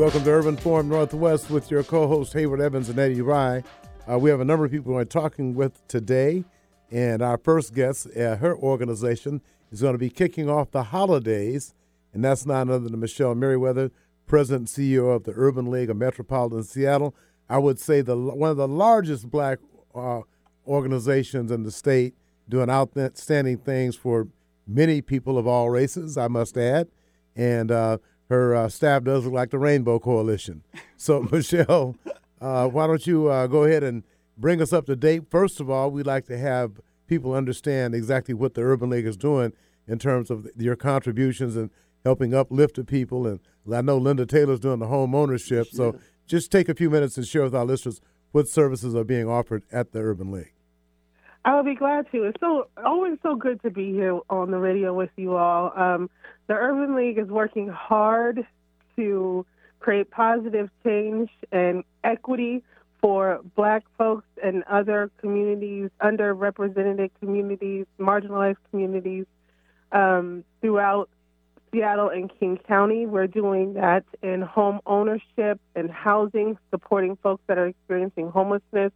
Welcome to Urban Forum Northwest with your co-host Hayward Evans and Eddie Rye. Uh, we have a number of people we're talking with today, and our first guest, her organization, is going to be kicking off the holidays, and that's none other than Michelle Merriweather, President and CEO of the Urban League of Metropolitan Seattle. I would say the one of the largest black uh, organizations in the state, doing outstanding things for many people of all races. I must add, and uh, her uh, staff does look like the Rainbow Coalition. So, Michelle, uh, why don't you uh, go ahead and bring us up to date? First of all, we'd like to have people understand exactly what the Urban League is doing in terms of your contributions and helping uplift the people. And I know Linda Taylor's doing the home ownership. So, just take a few minutes and share with our listeners what services are being offered at the Urban League. I will be glad to. It's so always so good to be here on the radio with you all. Um, the Urban League is working hard to create positive change and equity for Black folks and other communities, underrepresented communities, marginalized communities um, throughout Seattle and King County. We're doing that in home ownership and housing, supporting folks that are experiencing homelessness,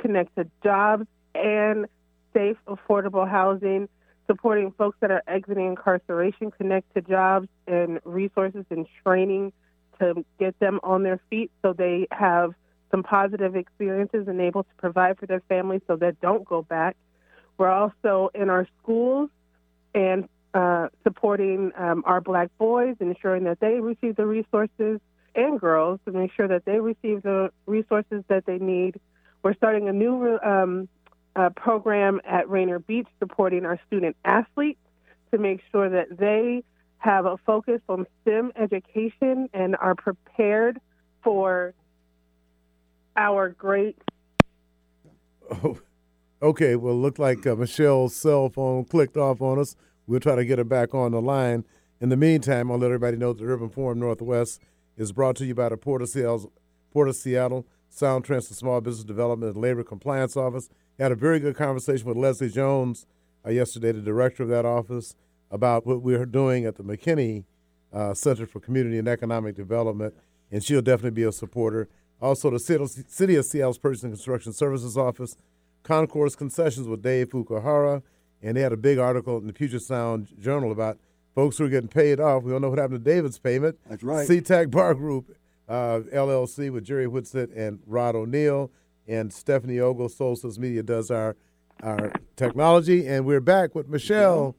connected jobs, and safe, affordable housing, supporting folks that are exiting incarceration, connect to jobs and resources and training to get them on their feet so they have some positive experiences and able to provide for their families so they don't go back. We're also in our schools and uh, supporting um, our black boys, ensuring that they receive the resources and girls to make sure that they receive the resources that they need. We're starting a new um, uh, program at Rainier Beach supporting our student athletes to make sure that they have a focus on STEM education and are prepared for our great. Oh, okay, well, look like uh, Michelle's cell phone clicked off on us. We'll try to get her back on the line. In the meantime, I'll let everybody know that the Urban Forum Northwest is brought to you by the Port of Seattle, Port of Seattle Sound Transit Small Business Development and Labor Compliance Office had a very good conversation with Leslie Jones uh, yesterday, the director of that office, about what we're doing at the McKinney uh, Center for Community and Economic Development, and she'll definitely be a supporter. Also, the City of Seattle's Purchasing Construction Services Office, Concourse Concessions with Dave Fukuhara, and they had a big article in the Puget Sound Journal about folks who are getting paid off. We don't know what happened to David's payment. That's right. SeaTac Bar Group, uh, LLC with Jerry Whitsitt and Rod O'Neill and Stephanie Ogle, Solstice Media, does our our technology, and we're back with Michelle.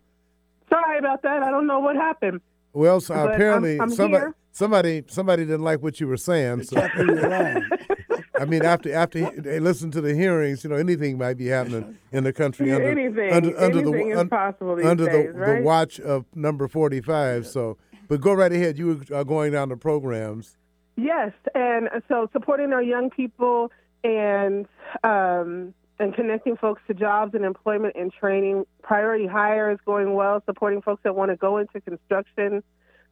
Sorry about that. I don't know what happened. Well, so apparently I'm, I'm somebody here. somebody somebody didn't like what you were saying. So I mean, after after they listen to the hearings, you know, anything might be happening in the country under anything, under, under anything the is un, possible these under days, the, right? the watch of number forty five. So, but go right ahead. You were uh, going down the programs. Yes, and so supporting our young people and um, and connecting folks to jobs and employment and training. Priority hire is going well. Supporting folks that want to go into construction.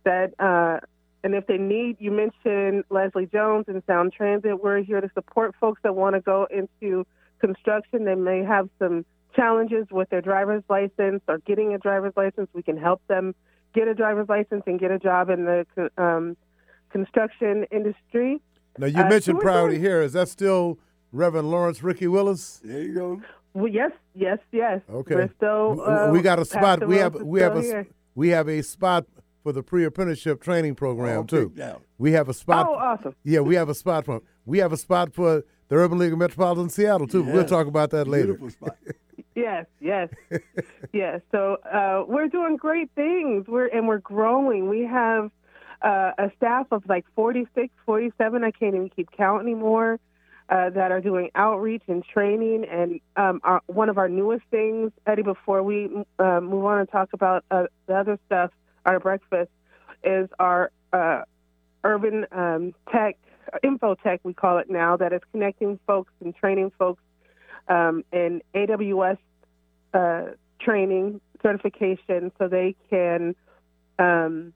That uh, and if they need, you mentioned Leslie Jones and Sound Transit. We're here to support folks that want to go into construction. They may have some challenges with their driver's license or getting a driver's license. We can help them get a driver's license and get a job in the um, construction industry. Now you Uh, mentioned priority doing- here. Is that still Reverend Lawrence Ricky Willis? There you go. Well, yes, yes, yes. Okay. We're still. Uh, we got a spot. Pastor We have Willis is we have a here. we have a spot for the pre-apprenticeship training program All too. picked out. We have a spot. Oh, awesome. Yeah, we have a spot for we have a spot for the Urban League of Metropolitan Seattle too. We'll talk about that later. Beautiful spot. Yes, yes, yes. So uh, we're doing great things. We're and we're growing. We have uh, a staff of like 46, 47. I can't even keep count anymore. Uh, that are doing outreach and training, and um, our, one of our newest things, Eddie. Before we uh, move on and talk about uh, the other stuff, our breakfast is our uh, urban um, tech, info tech, we call it now, that is connecting folks and training folks um, in AWS uh, training certification so they can um,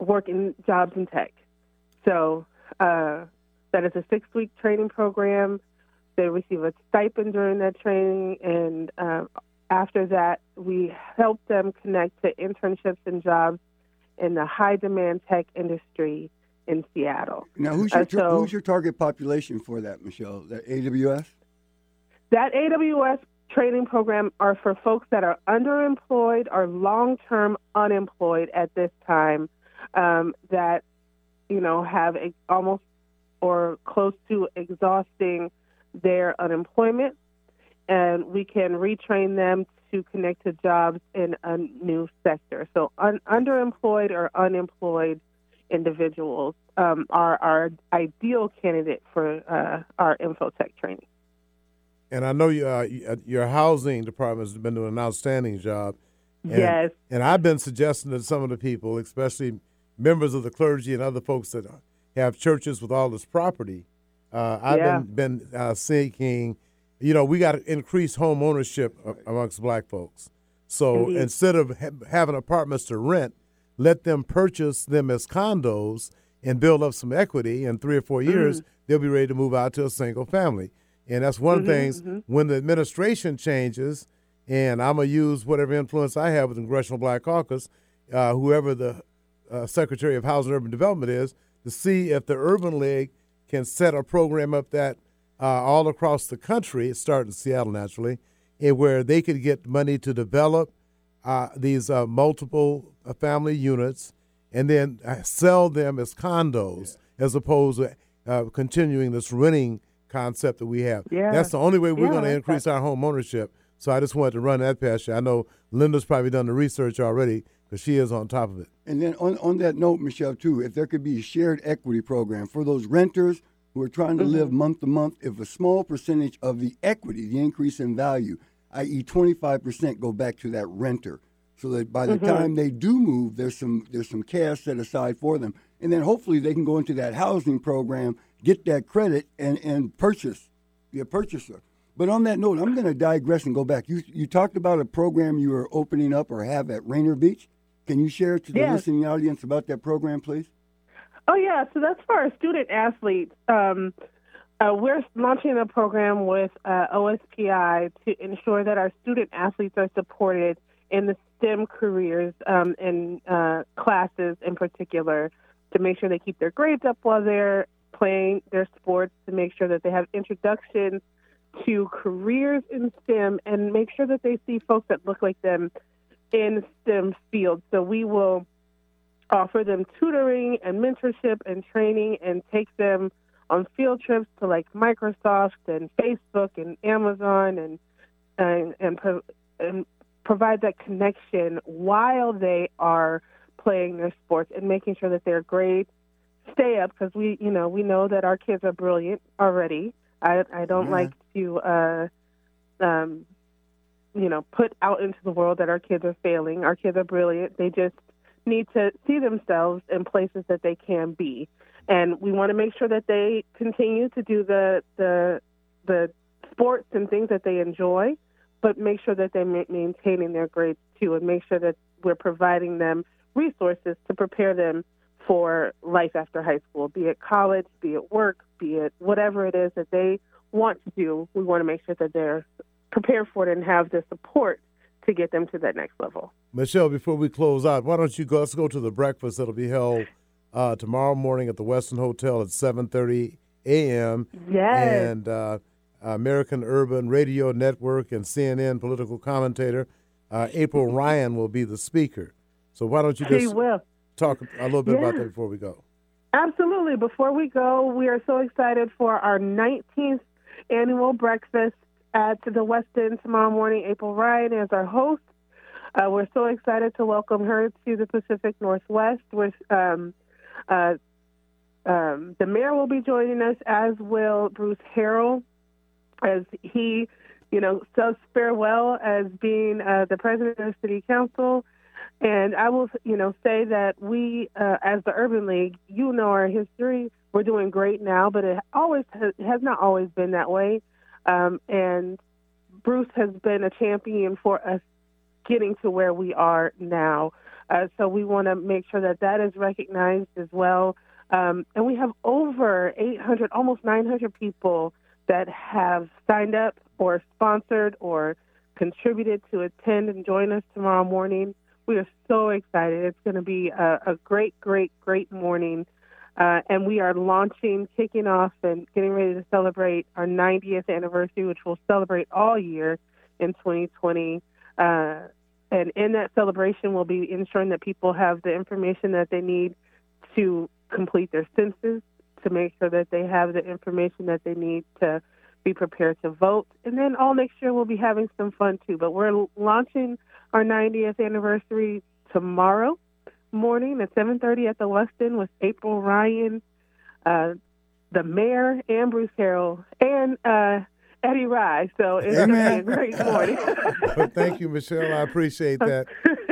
work in jobs in tech. So uh, that is a six week training program. They receive a stipend during that training, and uh, after that, we help them connect to internships and jobs in the high demand tech industry in Seattle. Now, who's your, uh, so, who's your target population for that, Michelle? That AWS? That AWS training program are for folks that are underemployed or long-term unemployed at this time um, that you know have a, almost or close to exhausting their unemployment and we can retrain them to connect to jobs in a new sector so un- underemployed or unemployed individuals um, are our ideal candidate for uh, our infotech training and I know you, uh, uh, your housing department has been doing an outstanding job. And, yes. And I've been suggesting to some of the people, especially members of the clergy and other folks that have churches with all this property, uh, I've yeah. been, been uh, seeking, you know, we got to increase home ownership amongst black folks. So Indeed. instead of ha- having apartments to rent, let them purchase them as condos and build up some equity. In three or four years, mm. they'll be ready to move out to a single family. And that's one mm-hmm, of the things mm-hmm. when the administration changes, and I'm going to use whatever influence I have with the Congressional Black Caucus, uh, whoever the uh, Secretary of Housing and Urban Development is, to see if the Urban League can set a program up that uh, all across the country, starting in Seattle naturally, and where they could get money to develop uh, these uh, multiple uh, family units and then sell them as condos yeah. as opposed to continuing this renting concept that we have. Yeah. That's the only way we're yeah, going to increase our home ownership. So I just wanted to run that past you. I know Linda's probably done the research already because she is on top of it. And then on, on that note, Michelle, too, if there could be a shared equity program for those renters who are trying to mm-hmm. live month to month, if a small percentage of the equity, the increase in value, i.e., 25%, go back to that renter, so that by the mm-hmm. time they do move, there's some there's some cash set aside for them, and then hopefully they can go into that housing program get that credit and, and purchase, be a purchaser. But on that note, I'm going to digress and go back. You you talked about a program you are opening up or have at Rainier Beach. Can you share to the yes. listening audience about that program, please? Oh yeah, so that's for our student athletes. Um, uh, we're launching a program with uh, OSPI to ensure that our student athletes are supported in the STEM careers um, and uh, classes in particular to make sure they keep their grades up while they're playing their sports to make sure that they have introductions to careers in STEM and make sure that they see folks that look like them in STEM fields. So we will offer them tutoring and mentorship and training and take them on field trips to like Microsoft and Facebook and Amazon and and and, pro- and provide that connection while they are playing their sports and making sure that their grades stay up because we, you know, we know that our kids are brilliant already. I I don't yeah. like to, uh, um, you know, put out into the world that our kids are failing. Our kids are brilliant. They just need to see themselves in places that they can be, and we want to make sure that they continue to do the the the sports and things that they enjoy, but make sure that they're maintaining their grades too, and make sure that we're providing them resources to prepare them for life after high school, be it college, be it work, be it whatever it is that they want to do. We want to make sure that they're prepared for it and have the support to get them to that next level. Michelle, before we close out, why don't you go? Let's go to the breakfast that'll be held uh, tomorrow morning at the Westin Hotel at 7:30 a.m. Yes. And uh, American Urban Radio Network and CNN political commentator uh, April Ryan will be the speaker. So why don't you just talk a little bit yeah. about that before we go? Absolutely. Before we go, we are so excited for our 19th annual breakfast at the Westin tomorrow morning. April Ryan as our host. Uh, we're so excited to welcome her to the Pacific Northwest. With um, uh, um, the mayor will be joining us, as will Bruce Harrell, as he, you know, says farewell as being uh, the president of the city council. And I will, you know, say that we, uh, as the Urban League, you know our history. We're doing great now, but it always has, has not always been that way. Um, and Bruce has been a champion for us getting to where we are now. Uh, so we want to make sure that that is recognized as well. Um, and we have over 800, almost 900 people that have signed up or sponsored or contributed to attend and join us tomorrow morning. We are so excited. It's going to be a, a great, great, great morning Uh, and we are launching, kicking off, and getting ready to celebrate our 90th anniversary, which we'll celebrate all year in 2020. Uh, and in that celebration, we'll be ensuring that people have the information that they need to complete their census, to make sure that they have the information that they need to be prepared to vote. And then all next year, we'll be having some fun too. But we're launching our 90th anniversary tomorrow morning at 7:30 at the Westin with April Ryan, uh, the mayor, and Bruce Harrell, and uh, Eddie Rye. So it's going to be a great morning. well, thank you, Michelle. I appreciate that.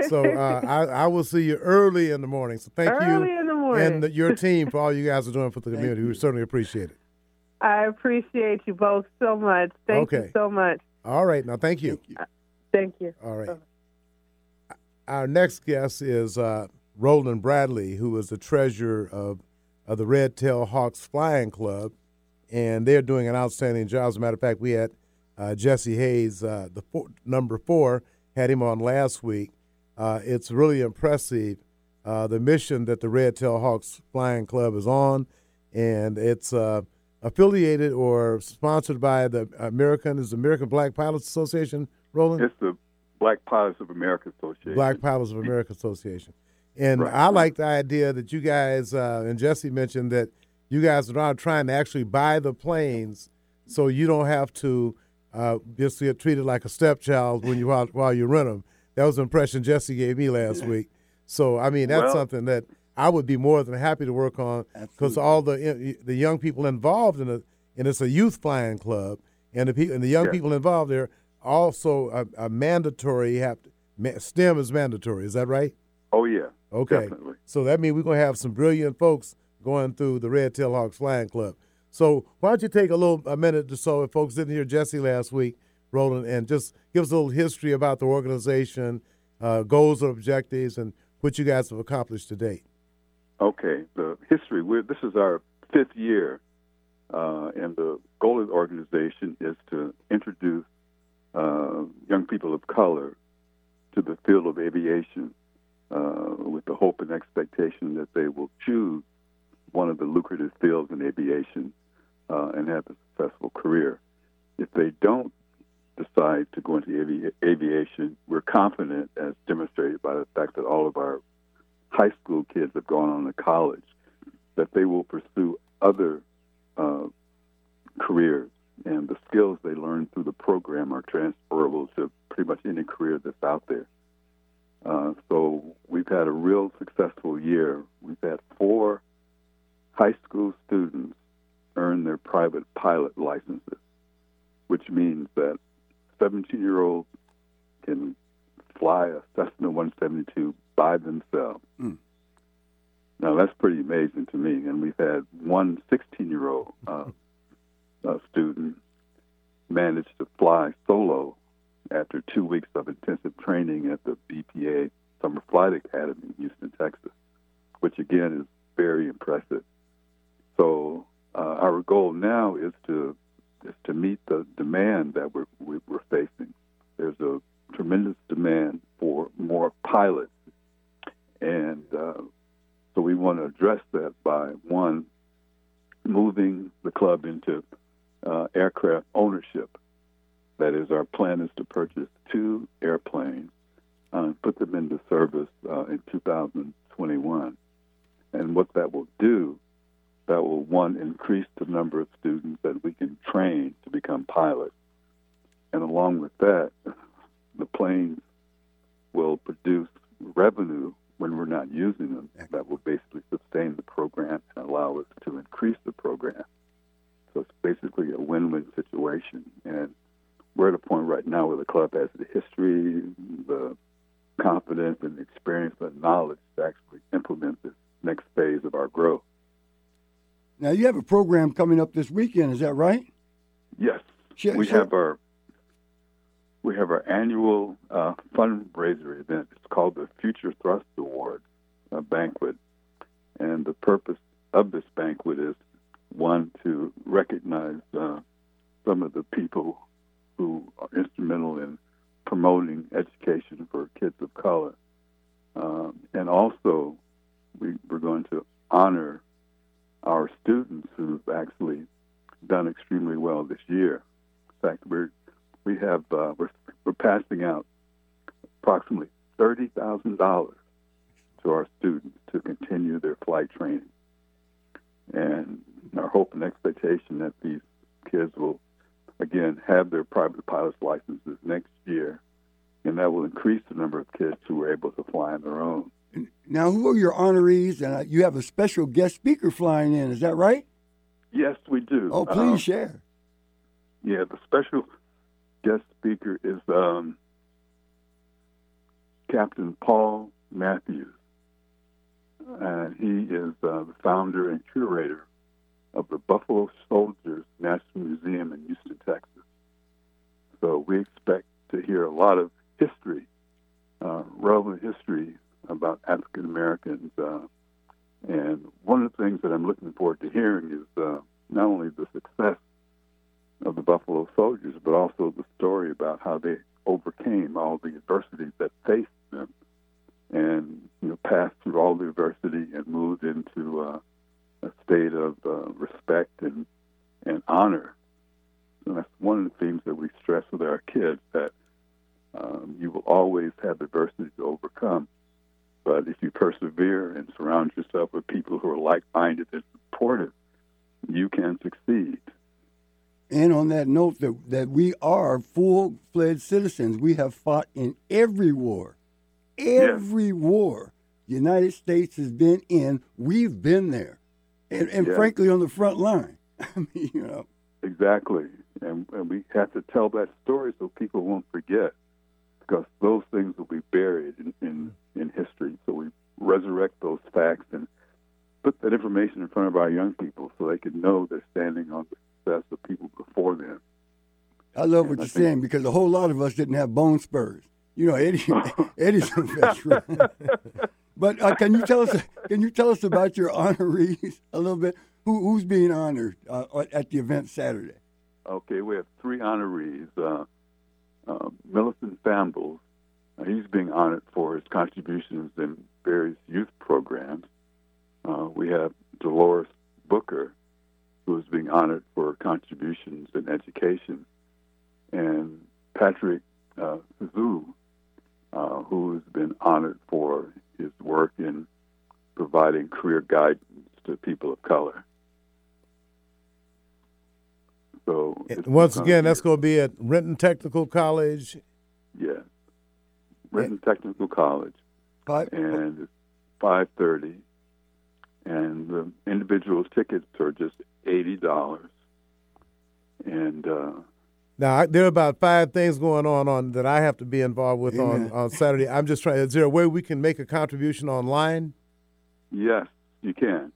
So uh, I, I, will see you early in the morning. So thank early you in the morning. and the, your team for all you guys are doing for the community. We certainly appreciate it. I appreciate you both so much. Thank okay. you so much. All right. Now, thank you. Thank you. Thank you. All right. Our next guest is uh, Roland Bradley, who is the treasurer of, of the Red Tail Hawks Flying Club, and they're doing an outstanding job. As a matter of fact, we had uh, Jesse Hayes, uh, the four, number four, had him on last week. Uh, it's really impressive uh, the mission that the Red Tail Hawks Flying Club is on, and it's uh, affiliated or sponsored by the American is the American Black Pilots Association. Roland, it's the Black Pilots of America Association. Black Pilots of America Association. And Right. I like the idea that you guys, uh, and Jesse mentioned that you guys are now trying to actually buy the planes so you don't have to uh, just get treated like a stepchild when you while, while you rent them. That was the impression Jesse gave me last week. So, I mean, that's Well- something that I would be more than happy to work on because all the the young people involved in it, and it's a youth flying club, and the people and the young Yeah. people involved there also a, a mandatory have to, STEM is mandatory. Is that right? Oh yeah. Okay. Definitely. So that means we're gonna have some brilliant folks going through the Red Tail Hawks Flying Club. So why don't you take a little a minute or so if folks didn't hear Jesse last week, Roland, and just give us a little history about the organization, uh, goals and objectives, and what you guys have accomplished to date. Okay. The history. We're, this is our fifth year, uh, and the goal of the organization is to introduce uh, young people of color to the field of aviation, uh, with the hope and expectation that they will choose one of the lucrative fields in aviation uh, and have a successful career. If they don't decide to go into avi- aviation, we're confident, as demonstrated by the fact that all of our high school kids have gone on to college, that they will pursue other uh, careers. And the skills they learn through the program are transferable to pretty much any career that's out there. Uh, so we've had a real successful year. We've had four high school students earn their private pilot licenses, which means that 17 year olds can fly a Cessna 172 by themselves. Mm. Now, that's pretty amazing to me. And we've had one 16 year old uh, uh, student manage to fly solo after two weeks of intensive training at the BPA Summer Flight Academy in Houston, Texas, which again is very impressive. So uh, our goal now is to is to meet the demand that we're we- we're facing. There's a tremendous demand for more pilots, and uh, so we want to address that by one moving the club into uh, aircraft ownership. That is, our plan is to purchase two airplanes uh, put them into service uh, in 2021. And what that will do, that will one increase the number of students that we can train to become pilots, and along with that, the planes will produce revenue when we're not using them. That will basically sustain the program and allow us to increase the program. So it's basically a win-win situation, and we're at a point right now where the club has the history, the confidence, and the experience and knowledge to actually implement this next phase of our growth. Now you have a program coming up this weekend. Is that right? Yes, Sure, we sure. have our expectation that these kids will again have their private pilot's licenses next year, and that will increase the number of kids who are able to fly on their own. Now, who are your honorees? And uh, you have a special guest speaker flying in. Is that right? Yes, we do. Oh, please um, share. Yeah, the special guest speaker is um, Captain Paul Matthews. And he is uh, the founder and curator of the Buffalo Soldiers National Museum in Houston, Texas. So we expect to hear a lot of history, uh, relevant history about African Americans. Uh, and one of the things that I'm looking forward to hearing is uh, not only the success of the Buffalo Soldiers, but also the story about how they overcame all the adversities that faced them, and you know passed through all the adversity and moved into uh, a state of uh, respect and and honor. And that's one of the themes that we stress with our kids that um, you will always have adversity to overcome. But if you persevere and surround yourself with people who are like minded and supportive, you can succeed. And on that note, that, that we are full fledged citizens. We have fought in every war. Every yes. war the United States has been in, we've been there. And, and yes. frankly, on the front line. I mean, you know. Exactly. And, and we have to tell that story so people won't forget because those things will be buried in, in, in history. So we resurrect those facts and put that information in front of our young people so they can know they're standing on the success of people before them. I love and what I you're saying because a whole lot of us didn't have bone spurs. You know, Eddie, Eddie's a veteran. but uh, can you tell us? Can you tell us about your honorees a little bit? Who, who's being honored uh, at the event Saturday? Okay, we have three honorees. Uh, uh, Millicent Fambles, uh, he's being honored for his contributions in various youth programs. Uh, we have Dolores Booker, who is being honored for contributions in education, and Patrick uh, uh, who has been honored for his work in providing career guidance to people of color. So once again, that's going to be at Renton Technical College. Yes, Renton Technical College, Five. and it's five thirty and the individual tickets are just eighty dollars. And uh, now there are about five things going on on that I have to be involved with on, on Saturday. I'm just trying. Is there a way we can make a contribution online? Yes, you can.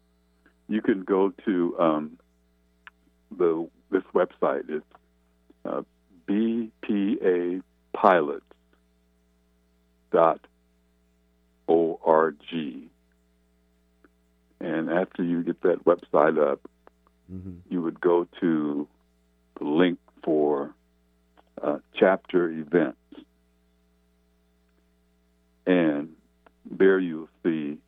You can go to um, the this website. It's uh, BPA Pilots dot org and after you get that website up, mm-hmm. you would go to the link for uh, chapter events. And there you'll see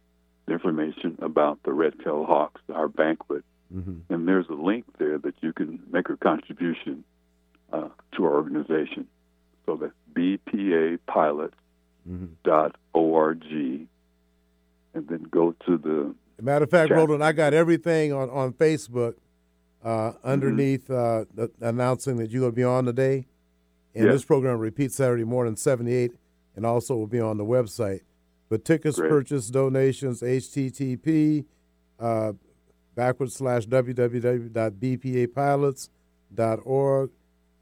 information about the Red Tail Hawks, our banquet. Mm-hmm. And there's a link there that you can make a contribution uh, to our organization. So that's bpapilot.org. Mm-hmm. And then go to the Matter of fact, sure. Roland, I got everything on on Facebook uh, underneath mm-hmm. uh, announcing that you're going to be on today, and this program repeats Saturday morning seventy eight, and also will be on the website. But tickets, Great. purchase, donations, HTTP uh, backward slash www.bpapilots.org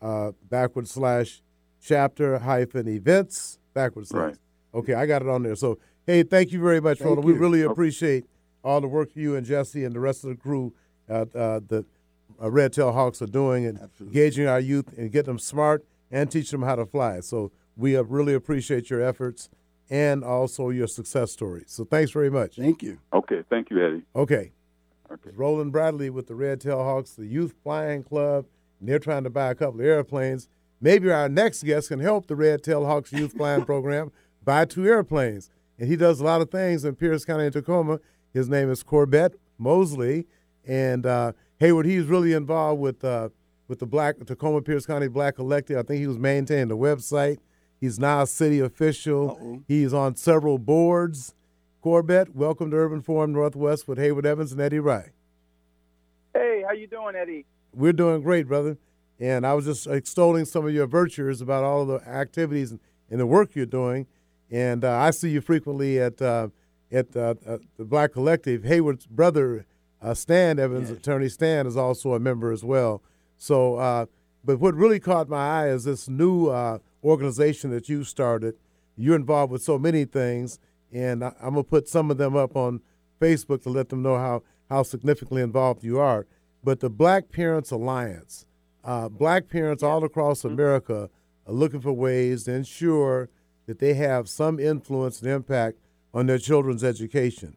uh, backward slash chapter hyphen events backward slash. Right. Okay, I got it on there. So hey, thank you very much, thank Roland. You. We really appreciate all the work you and Jesse and the rest of the crew uh, uh, the uh, Red Tail Hawks are doing and Absolutely. engaging our youth and getting them smart and teach them how to fly. So we really appreciate your efforts and also your success story. So thanks very much. Thank you. Okay, thank you, Eddie. Okay. Okay. Roland Bradley with the Red Tail Hawks, the Youth Flying Club, and they're trying to buy a couple of airplanes. Maybe our next guest can help the Red Tail Hawks Youth Flying Program buy two airplanes. And he does a lot of things in Pierce County and Tacoma his name is Corbett Mosley. And uh, Hayward, he's really involved with uh, with the Black Tacoma Pierce County Black Collective. I think he was maintaining the website. He's now a city official. Uh-oh. He's on several boards. Corbett, welcome to Urban Forum Northwest with Hayward Evans and Eddie Rye. Hey, how you doing, Eddie? We're doing great, brother. And I was just extolling some of your virtues about all of the activities and, and the work you're doing. And uh, I see you frequently at uh, at uh, uh the Black Collective. Hayward's brother, uh, Stan Evans, Yes. attorney Stan, is also a member as well. So, uh, but what really caught my eye is this new uh, organization that you started. You're involved with so many things, and I, I'm gonna put some of them up on Facebook to let them know how how significantly involved you are. But the Black Parents Alliance, uh, Black parents all across America are looking for ways to ensure that they have some influence and impact on their children's education.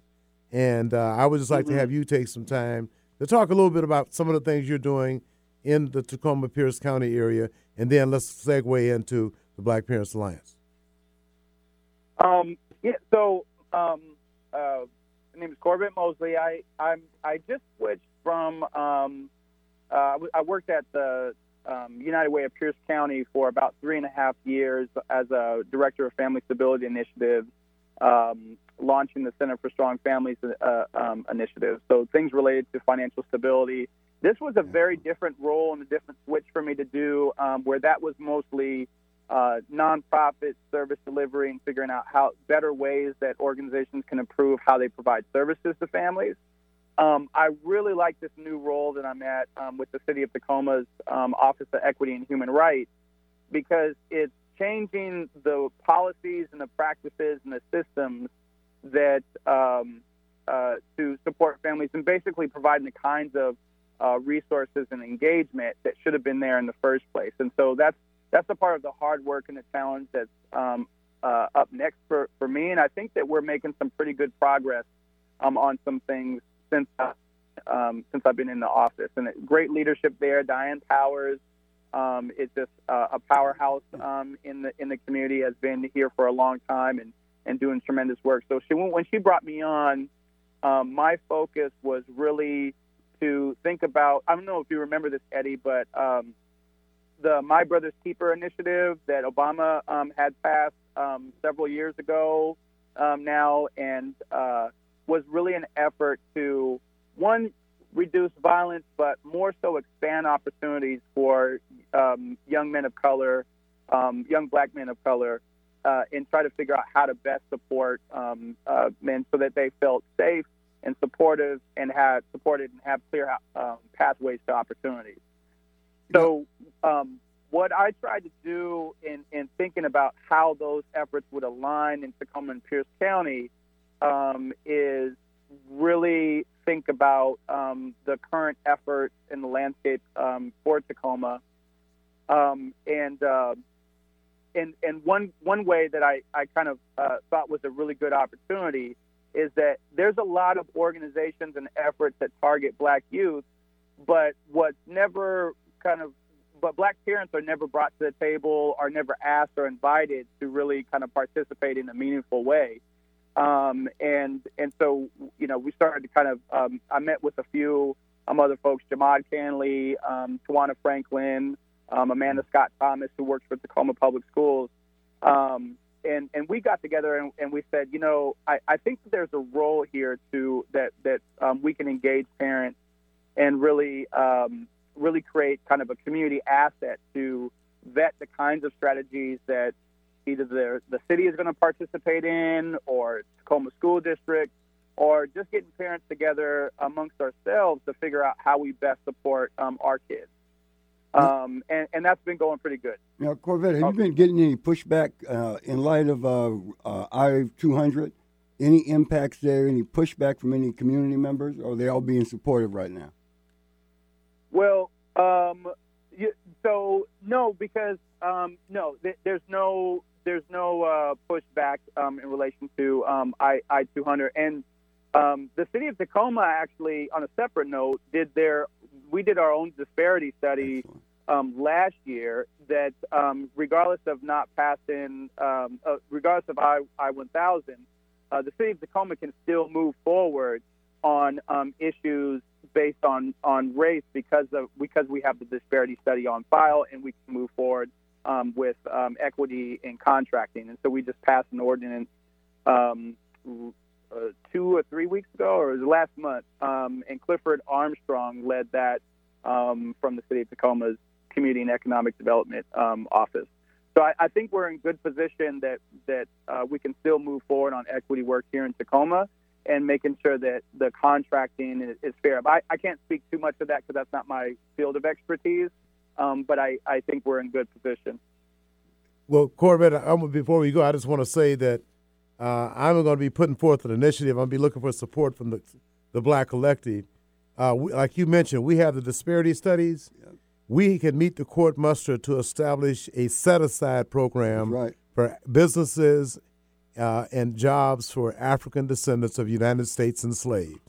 And uh, I would just like to have you take some time to talk a little bit about some of the things you're doing in the Tacoma Pierce County area, and then let's segue into the Black Parents Alliance. Um, yeah. So, um, uh, my name is Corbett Mosley. I I'm I just switched from um, uh, I worked at the um, United Way of Pierce County for about three and a half years as a director of Family Stability Initiative, um, launching the Center for Strong Families uh, um, initiative. So things related to financial stability. This was a very different role and a different switch for me to do, um, where that was mostly uh, nonprofit service delivery and figuring out how better ways that organizations can improve how they provide services to families. Um, I really like this new role that I'm at um, with the City of Tacoma's um, Office of Equity and Human Rights because it's changing the policies and the practices and the systems that um, uh, to support families and basically providing the kinds of uh, resources and engagement that should have been there in the first place. And so that's that's a part of the hard work and the challenge that's um, uh, up next for, for me. And I think that we're making some pretty good progress um, on some things since uh, um, since I've been in the office. And great leadership there. Diane Powers um, is just uh, a powerhouse um, in the in the community. Has been here for a long time and and doing tremendous work. So she when she brought me on, um, my focus was really to think about. I don't know if you remember this, Eddie, but um, the My Brother's Keeper initiative that Obama um, had passed um, several years ago um, now, and uh, was really an effort to one reduce violence, but more so expand opportunities for um, young men of color, um, young black men of color, uh, and try to figure out how to best support uh, men so that they felt safe and supportive and had supported and have clear um, pathways to opportunities. So, um, what I tried to do in, in thinking about how those efforts would align in Tacoma and Pierce County um, is really think about um, the current effort in the landscape um, for Tacoma, um, and uh, and and one one way that I I kind of uh, thought was a really good opportunity is that there's a lot of organizations and efforts that target Black youth, but what's never kind of but black parents are never brought to the table, are never asked or invited to really kind of participate in a meaningful way. Um, and and so you know we started to kind of um, I met with a few um, other folks, Jamad Canley, um, Tawana Franklin, um, Amanda Scott Thomas, who works for Tacoma Public Schools, um, and and we got together and, and we said, you know, I, I think there's a role here to that that um, we can engage parents and really um, really create kind of a community asset to vet the kinds of strategies that either the, the city is going to participate in or Tacoma School District or just getting parents together amongst ourselves to figure out how we best support um, our kids. Um, and, and that's been going pretty good. Now, Corbett, have you been getting any pushback uh, in light of uh, uh, I 200? Any impacts there? Any pushback from any community members? Or are they all being supportive right now? Well, um, you, so no, because um, no, th- there's no there's no uh, pushback um, in relation to um, I I two hundred and um, the city of Tacoma actually, on a separate note, did their we did our own disparity study um, last year that um, regardless of not passing, um, uh, regardless of I I one thousand, uh, the city of Tacoma can still move forward on um, issues based on on race because of because we have the disparity study on file and we can move forward um, with um, equity in contracting. And so we just passed an ordinance um, uh, two or three weeks ago, or it was last month. Um, and Clifford Armstrong led that um, from the city of Tacoma's Community and Economic Development um, Office. So I, I, think we're in good position that that uh, we can still move forward on equity work here in Tacoma and making sure that the contracting is, is fair. I, I can't speak too much of that because that's not my field of expertise, um, but I, I think we're in good position. Well, Corbett, I'm, before we go, I just want to say that uh, I'm going to be putting forth an initiative. I'm going to be looking for support from the the Black Collective. Uh, we, like you mentioned, we have the disparity studies. Yep. We can meet the court muster to establish a set aside program right. for businesses uh, and jobs for African descendants of United States enslaved.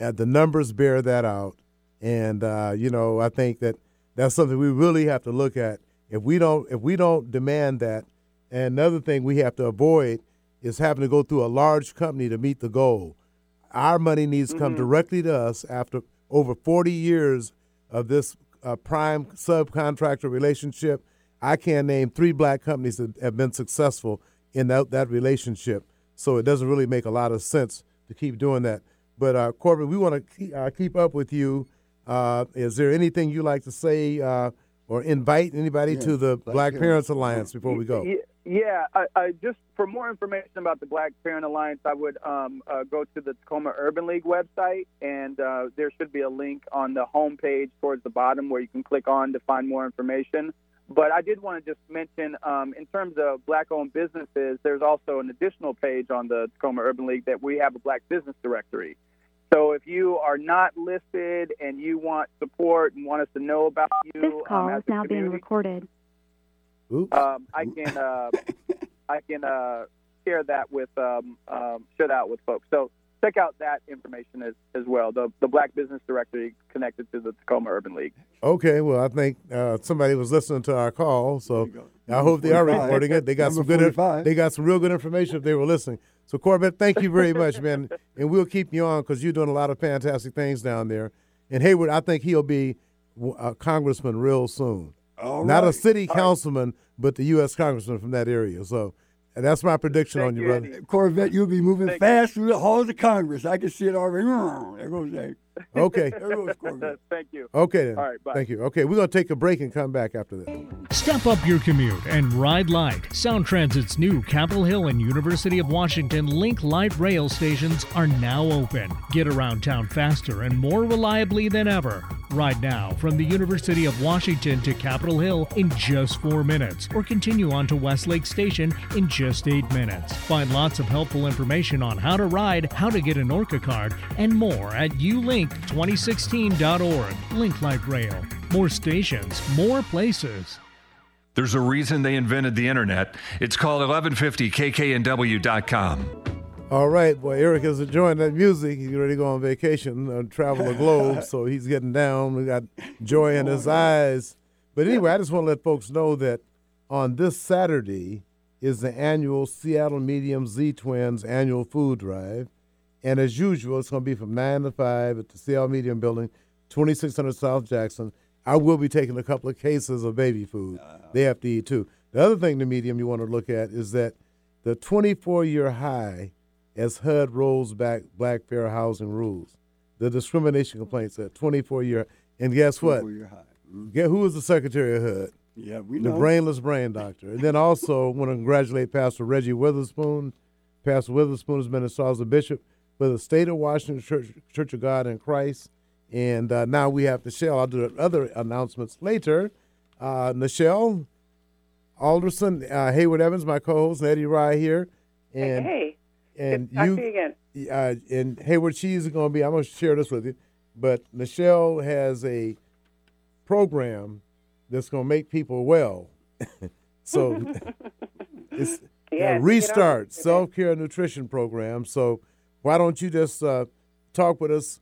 And the numbers bear that out. And uh, you know, I think that that's something we really have to look at. If we don't, if we don't demand that, and another thing we have to avoid is having to go through a large company to meet the goal. Our money needs to come mm-hmm. directly to us after over 40 years of this uh, prime subcontractor relationship. I can't name three black companies that have been successful in that, that relationship. So it doesn't really make a lot of sense to keep doing that. But uh, Corbett, we want to keep, uh, keep up with you. Uh, is there anything you like to say uh, or invite anybody yeah, to the Black, Black Parents. Parents Alliance before we go? Yeah, I, I, just for more information about the Black Parent Alliance, I would um, uh, go to the Tacoma Urban League website, and uh, there should be a link on the home page towards the bottom where you can click on to find more information. But I did want to just mention, um, in terms of black-owned businesses, there's also an additional page on the Tacoma Urban League that we have a Black Business Directory. So if you are not listed and you want support and want us to know about you, this call um, is now being recorded. Um, I can uh, I can uh, share that with um, um, share that with folks. So check out that information as, as well. The the Black Business Directory connected to the Tacoma Urban League. Okay, well I think uh, somebody was listening to our call, so I hope they are recording it. They got some good. 45. They got some real good information if they were listening. So Corbett, thank you very much, man, and we'll keep you on because you're doing a lot of fantastic things down there. And Hayward, I think he'll be a congressman real soon. All Not right. a city councilman, but the U.S. congressman from that area. So and that's my prediction Thank on you, you brother. Corvette, you'll be moving Thank fast through the halls of Congress. I can see it already. There goes that. Okay. there goes Corvette. Thank you. Okay then. All right, bye. Thank you. Okay, we're going to take a break and come back after this. Step up your commute and ride light. Sound Transit's new Capitol Hill and University of Washington Link Light rail stations are now open. Get around town faster and more reliably than ever. Ride now from the University of Washington to Capitol Hill in just four minutes, or continue on to Westlake Station in just eight minutes. Find lots of helpful information on how to ride, how to get an ORCA card, and more at ulink2016.org. Link Light Rail. More stations, more places. There's a reason they invented the internet. It's called 1150kknw.com. All right, boy, Eric is enjoying that music. He's ready to go on vacation, uh, travel the globe, so he's getting down. We got joy in his eyes. But anyway, I just want to let folks know that on this Saturday is the annual Seattle Medium Z Twins annual food drive. And as usual, it's going to be from 9 to 5 at the Seattle Medium Building, 2600 South Jackson. I will be taking a couple of cases of baby food. They have to eat too. The other thing, the medium you want to look at is that the 24 year high as HUD rolls back black fair housing rules. The discrimination complaints at 24 year. And guess what? Mm-hmm. Get who was the secretary of HUD? Yeah, we the know. brainless brain doctor. And then also want to congratulate Pastor Reggie Witherspoon. Pastor Witherspoon has been installed as a bishop for the state of Washington Church, Church of God in Christ. And uh, now we have Nichelle. I'll do other announcements later. Uh, Nichelle Alderson, uh, Hayward Evans, my co-host, and Eddie Rye here. And hey, and Good you, to you again. uh, and Hayward, she's going to be. I'm going to share this with you, but Nichelle has a program that's going to make people well. so it's Yeah, a restart self care nutrition program. So why don't you just uh, talk with us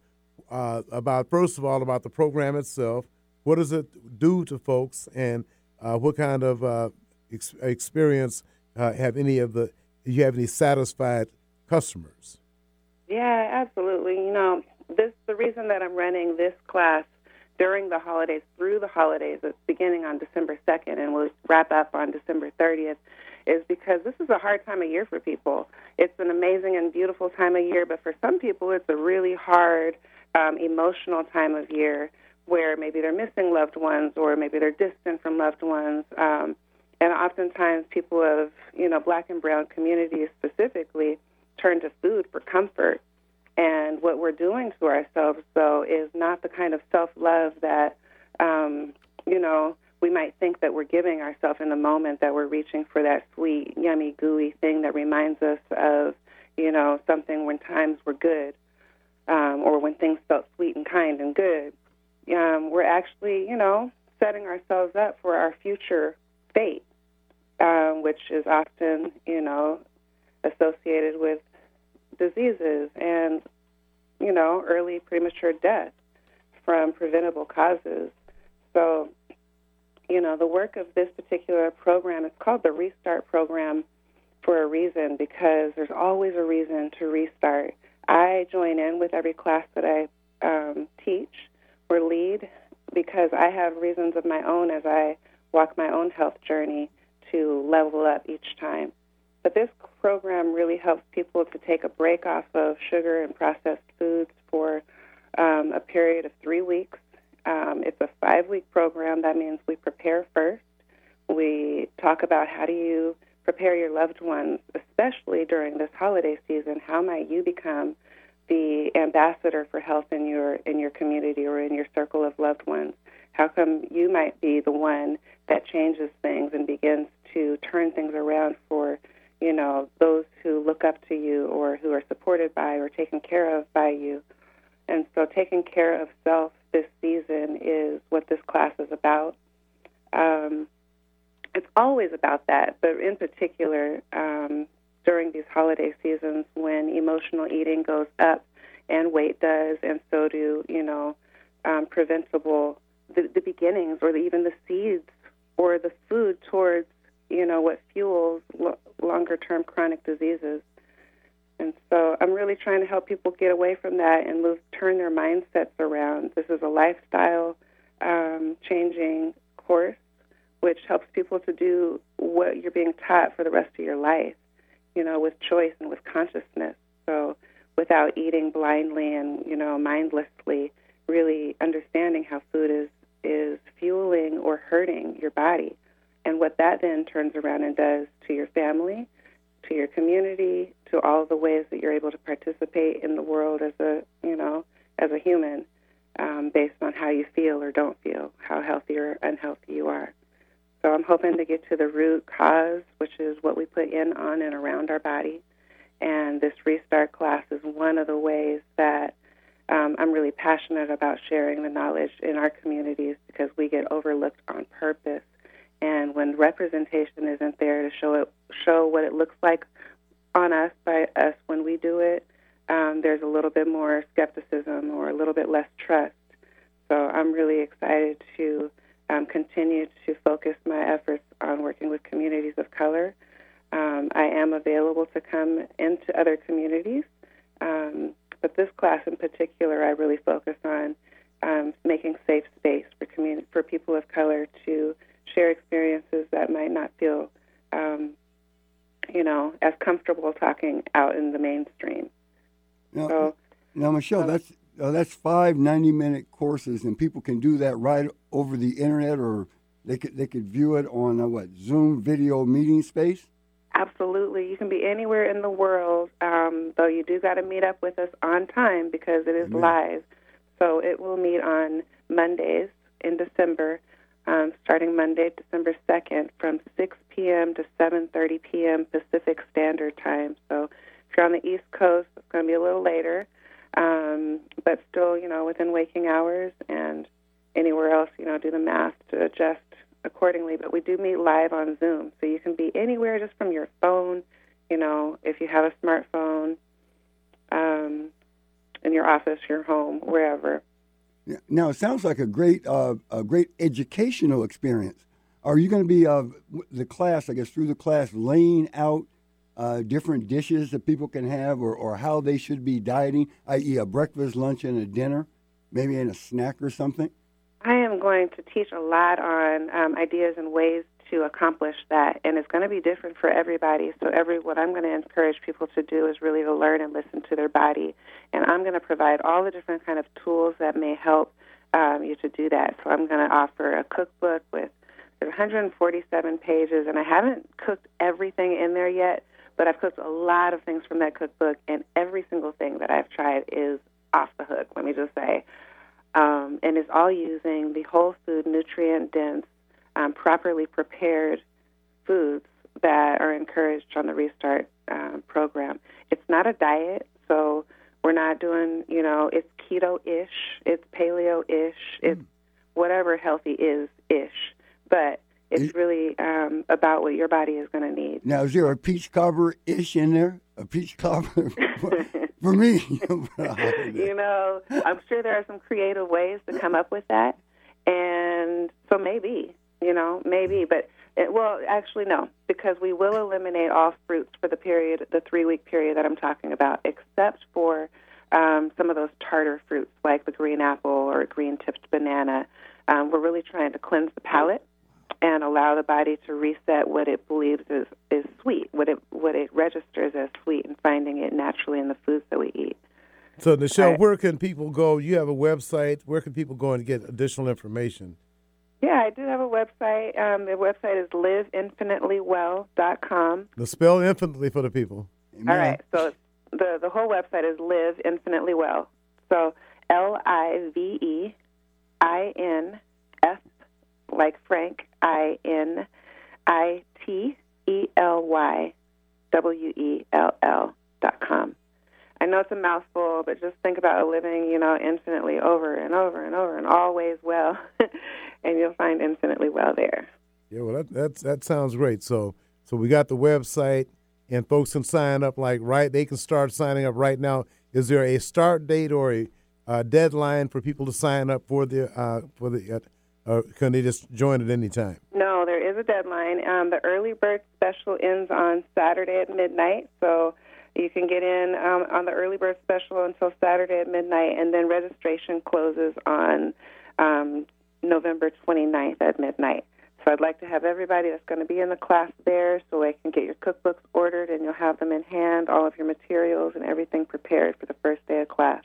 uh, about first of all about the program itself? What does it do to folks, and uh, what kind of uh, ex- experience uh, have any of the? Do you have any satisfied customers? Yeah, absolutely. You know, this the reason that I'm running this class during the holidays through the holidays. It's beginning on December 2nd and we'll wrap up on December 30th. Is because this is a hard time of year for people. It's an amazing and beautiful time of year, but for some people, it's a really hard, um, emotional time of year where maybe they're missing loved ones or maybe they're distant from loved ones. Um, and oftentimes, people of you know black and brown communities specifically turn to food for comfort. And what we're doing to ourselves, though, is not the kind of self love that um, you know we might think that we're giving ourselves in the moment that we're reaching for that sweet, yummy, gooey thing that reminds us of you know something when times were good um, or when things felt sweet and kind and good. Um, we're actually, you know, setting ourselves up for our future fate, um, which is often, you know, associated with diseases and, you know, early premature death from preventable causes. So, you know, the work of this particular program is called the Restart Program for a reason because there's always a reason to restart. I join in with every class that I um, teach or lead because I have reasons of my own as I walk my own health journey to level up each time. But this program really helps people to take a break off of sugar and processed foods for um, a period of three weeks. Um, it's a five week program. That means we prepare first. We talk about how do you prepare your loved ones, especially during this holiday season. How might you become the ambassador for health in your in your community or in your circle of loved ones? How come you might be the one that changes things and begins to turn things around for, you know, those who look up to you or who are supported by or taken care of by you? And so taking care of self this season is what this class is about. Um, it's always about that, but in particular, um, during these holiday seasons when emotional eating goes up and weight does, and so do, you know, um, preventable the, the beginnings or the, even the seeds or the food towards you know what fuels lo- longer term chronic diseases and so i'm really trying to help people get away from that and move turn their mindsets around. This is a lifestyle um, changing course which helps people to do what you're being taught for the rest of your life you know with choice and with consciousness. So without eating blindly and you know mindlessly really understanding how food is is fueling or hurting your body. And what that then turns around and does to your family to your community to all the ways that you're able to participate in the world as a you know as a human um, based on how you feel or don't feel how healthy or unhealthy you are so i'm hoping to get to the root cause which is what we put in on and around our body and this restart class is one of the ways that um, I'm really passionate about sharing the knowledge in our communities because we get overlooked on purpose. And when representation isn't there to show it, show what it looks like on us by us when we do it, um, there's a little bit more skepticism or a little bit less trust. So I'm really excited to um, continue to focus my efforts on working with communities of color. Um, I am available to come into other communities. Um, but this class in particular, I really focus on um, making safe space for community, for people of color to share experiences that might not feel, um, you know, as comfortable talking out in the mainstream. Now, so, now Michelle, uh, that's uh, that's five 90-minute courses, and people can do that right over the internet, or they could they could view it on uh, what Zoom video meeting space. Absolutely. You can be anywhere in the world, um, though you do got to meet up with us on time because it is Amen. live. So it will meet on Mondays in December, um, starting Monday, December 2nd, from 6 p.m. to 7.30 p.m. Pacific Standard Time. So if you're on the East Coast, it's going to be a little later, um, but still, you know, within waking hours and anywhere else, you know, do the math to adjust accordingly. But we do meet live on Zoom, so you can be anywhere just from your phone. You know, if you have a smartphone, um, in your office, your home, wherever. Now it sounds like a great, uh, a great educational experience. Are you going to be uh, the class? I guess through the class, laying out uh, different dishes that people can have or, or how they should be dieting, i.e., a breakfast, lunch, and a dinner, maybe in a snack or something? I am going to teach a lot on um, ideas and ways to accomplish that, and it's going to be different for everybody. So, every what I'm going to encourage people to do is really to learn and listen to their body, and I'm going to provide all the different kind of tools that may help um, you to do that. So, I'm going to offer a cookbook with 147 pages, and I haven't cooked everything in there yet, but I've cooked a lot of things from that cookbook, and every single thing that I've tried is off the hook. Let me just say. Um, and it's all using the whole food, nutrient dense, um, properly prepared foods that are encouraged on the Restart um, program. It's not a diet, so we're not doing, you know, it's keto ish, it's paleo ish, mm. it's whatever healthy is ish. But it's really um, about what your body is going to need. Now, is there a peach cobbler ish in there? A peach cobbler for me? you know, I'm sure there are some creative ways to come up with that, and so maybe, you know, maybe, but. It, well, actually, no, because we will eliminate all fruits for the period, the three-week period that I'm talking about, except for um, some of those tartar fruits like the green apple or a green-tipped banana. Um, we're really trying to cleanse the palate and allow the body to reset what it believes is, is sweet, what it what it registers as sweet, and finding it naturally in the foods that we eat. So, Nichelle, right. where can people go? You have a website. Where can people go and get additional information? Yeah, I do have a website. Um, the website is liveinfinitelywell.com. The spell infinitely for the people. Amen. All right. So the the whole website is live infinitely well. So L I V E I N F like Frank, I N I T E L Y W E L L dot com. I know it's a mouthful, but just think about living, you know, infinitely over and over and over and always well, and you'll find infinitely well there. Yeah, well, that that's, that sounds great. So, so we got the website, and folks can sign up. Like, right, they can start signing up right now. Is there a start date or a uh, deadline for people to sign up for the uh, for the uh, or can they just join at any time? No, there is a deadline. Um, the early bird special ends on Saturday at midnight, so you can get in um, on the early bird special until Saturday at midnight, and then registration closes on um, November 29th at midnight. So I'd like to have everybody that's going to be in the class there so I can get your cookbooks ordered and you'll have them in hand, all of your materials and everything prepared for the first day of class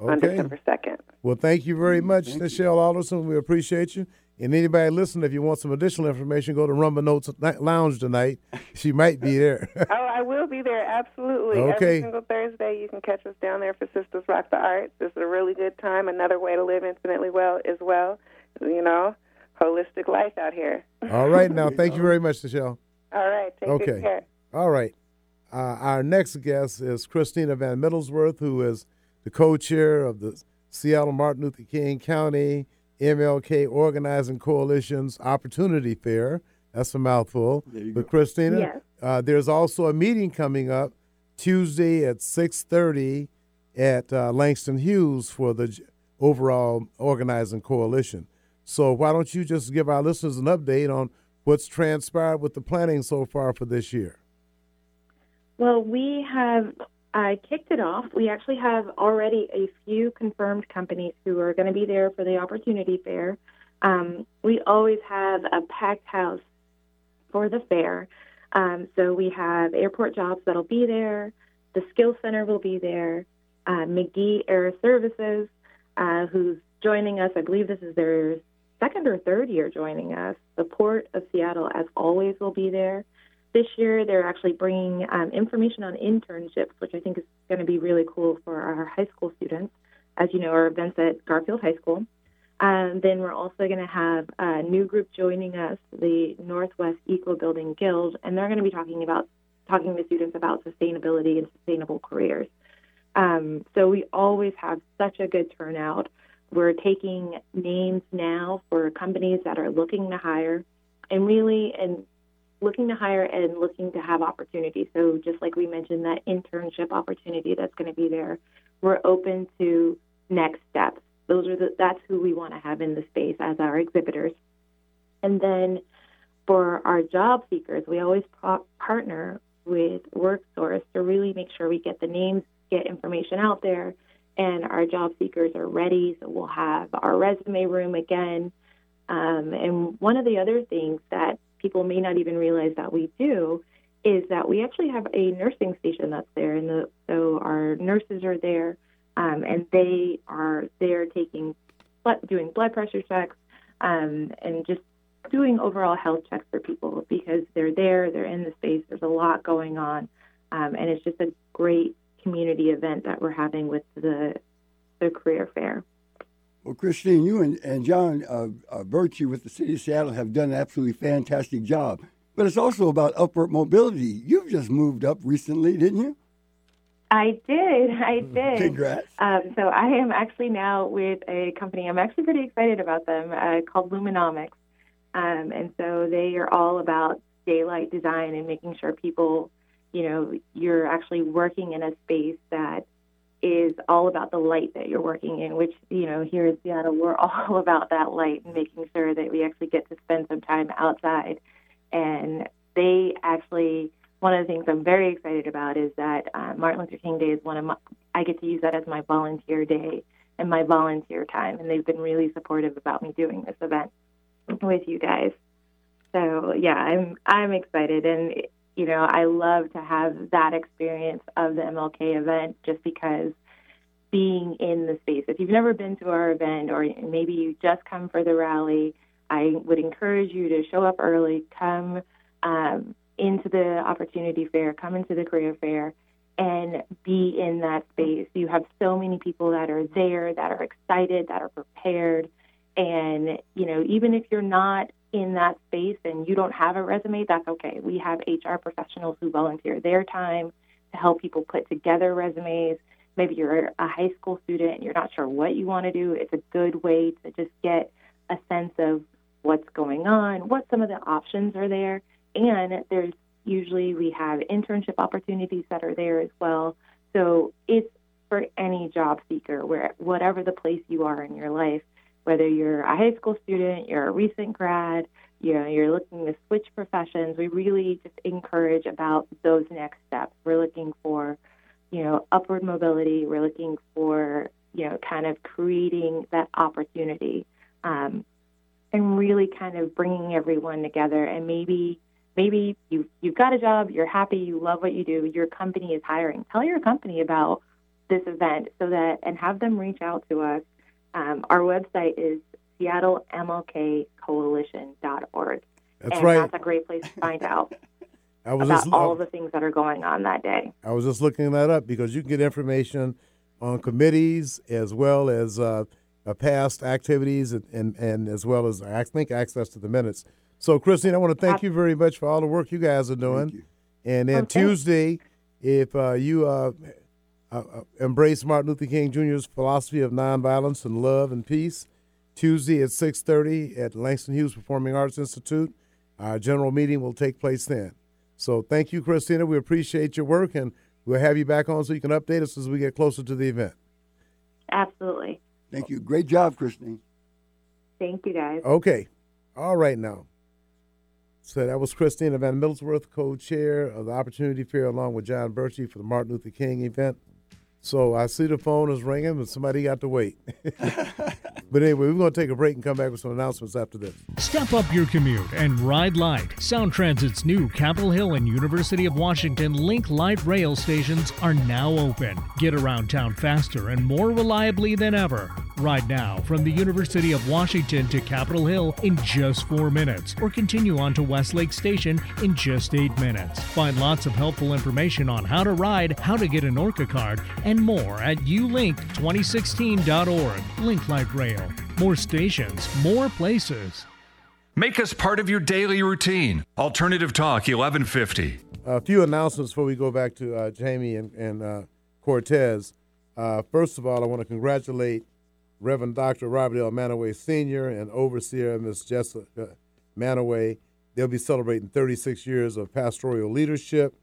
okay. on December 2nd. Well, thank you very much, thank Nichelle Alderson. We appreciate you. And anybody listening, if you want some additional information, go to Rumba Notes Lounge tonight. She might be there. oh, I will be there, absolutely. Okay. Every single Thursday, you can catch us down there for Sisters Rock the Arts. This is a really good time. Another way to live infinitely well as well. You know, holistic life out here. All right, now, thank you very much, Michelle. All right, take okay. All right. Uh, our next guest is Christina Van Middlesworth, who is the co-chair of the Seattle Martin Luther King County MLK Organizing Coalition's Opportunity Fair. That's a mouthful. But go. Christina, yes. uh, there's also a meeting coming up Tuesday at 6:30 at uh, Langston Hughes for the overall organizing coalition. So why don't you just give our listeners an update on what's transpired with the planning so far for this year? Well, we have I kicked it off. We actually have already a few confirmed companies who are going to be there for the opportunity fair. Um, we always have a packed house for the fair. Um, so we have airport jobs that'll be there. The Skill Center will be there. Uh, McGee Air Services, uh, who's joining us. I believe this is their second or third year joining us. The Port of Seattle, as always, will be there. This year, they're actually bringing um, information on internships, which I think is going to be really cool for our high school students. As you know, our events at Garfield High School. Um, then we're also going to have a new group joining us, the Northwest Eco Building Guild, and they're going to be talking about talking to students about sustainability and sustainable careers. Um, so we always have such a good turnout. We're taking names now for companies that are looking to hire, and really, and looking to hire and looking to have opportunity. So just like we mentioned, that internship opportunity that's going to be there, we're open to next steps. Those are the, that's who we want to have in the space as our exhibitors. And then for our job seekers, we always partner with WorkSource to really make sure we get the names, get information out there, and our job seekers are ready. So we'll have our resume room again. Um, and one of the other things that people may not even realize that we do is that we actually have a nursing station that's there, and the, so our nurses are there, um, and they are there taking, doing blood pressure checks, um, and just doing overall health checks for people because they're there, they're in the space, there's a lot going on, um, and it's just a great community event that we're having with the the career fair. Well, Christine, you and, and John uh, uh, Virtue with the City of Seattle have done an absolutely fantastic job. But it's also about upward mobility. You've just moved up recently, didn't you? I did. I did. Congrats. Um, so I am actually now with a company. I'm actually pretty excited about them uh, called Lumenomics. Um, and so they are all about daylight design and making sure people, you know, you're actually working in a space that is all about the light that you're working in, which, you know, here in Seattle, we're all about that light and making sure that we actually get to spend some time outside. And they actually one of the things I'm very excited about is that uh, Martin Luther King Day is one of my I get to use that as my volunteer day and my volunteer time, and they've been really supportive about me doing this event with you guys. So yeah, I'm I'm excited, and you know I love to have that experience of the MLK event just because being in the space. If you've never been to our event, or maybe you just come for the rally I would encourage you to show up early, come um, into the opportunity fair, come into the career fair, and be in that space. You have so many people that are there, that are excited, that are prepared. And, you know, even if you're not in that space and you don't have a resume, that's okay. We have HR professionals who volunteer their time to help people put together resumes. Maybe you're a high school student and you're not sure what you want to do. It's a good way to just get a sense of what's going on, what some of the options are there, and there's usually we have internship opportunities that are there as well. So it's for any job seeker, where whatever the place you are in your life, whether you're a high school student, you're a recent grad, you know, you're looking to switch professions, we really just encourage about those next steps. We're looking for, you know, upward mobility. We're looking for, you know, kind of creating that opportunity. Um, and really kind of bringing everyone together and maybe maybe you you've got a job, you're happy, you love what you do, your company is hiring. Tell your company about this event so that and have them reach out to us. Um, our website is seattlemlkcoalition.org. That's and right. That's a great place to find out I was about just, all of the things that are going on that day. I was just looking that up because you can get information on committees as well as uh, uh, past activities and, and, and as well as I think access to the minutes. So, Christine, I want to thank you very much for all the work you guys are doing. And then Okay. Tuesday, if uh, you uh, uh, uh, embrace Martin Luther King Jr.'s philosophy of nonviolence and love and peace, Tuesday at 6:30 at Langston Hughes Performing Arts Institute, our general meeting will take place then. So, thank you, Christina. We appreciate your work, and we'll have you back on so you can update us as we get closer to the event. Absolutely. Thank you. Great job, Christine. Thank you, guys. Okay. All right now. So that was Christina Van Middlesworth, co-chair of the Opportunity Fair, along with John Birchie for the Martin Luther King event. So I see the phone is ringing, but somebody got to wait. but anyway, we're going to take a break and come back with some announcements after this. Step up your commute and ride light. Sound Transit's new Capitol Hill and University of Washington Link Light rail stations are now open. Get around town faster and more reliably than ever. Ride now from the University of Washington to Capitol Hill in just four minutes, or continue on to Westlake Station in just eight minutes. Find lots of helpful information on how to ride, how to get an Orca card, and more at ulink2016.org. Link Light Rail. More stations, more places. Make us part of your daily routine. Alternative Talk 1150. A few announcements before we go back to uh, Jamie and, and uh, Cortez. Uh, first of all, I want to congratulate Reverend Dr. Robert L. Manaway Sr. and Overseer Ms. Jessica Manaway. They'll be celebrating 36 years of pastoral leadership.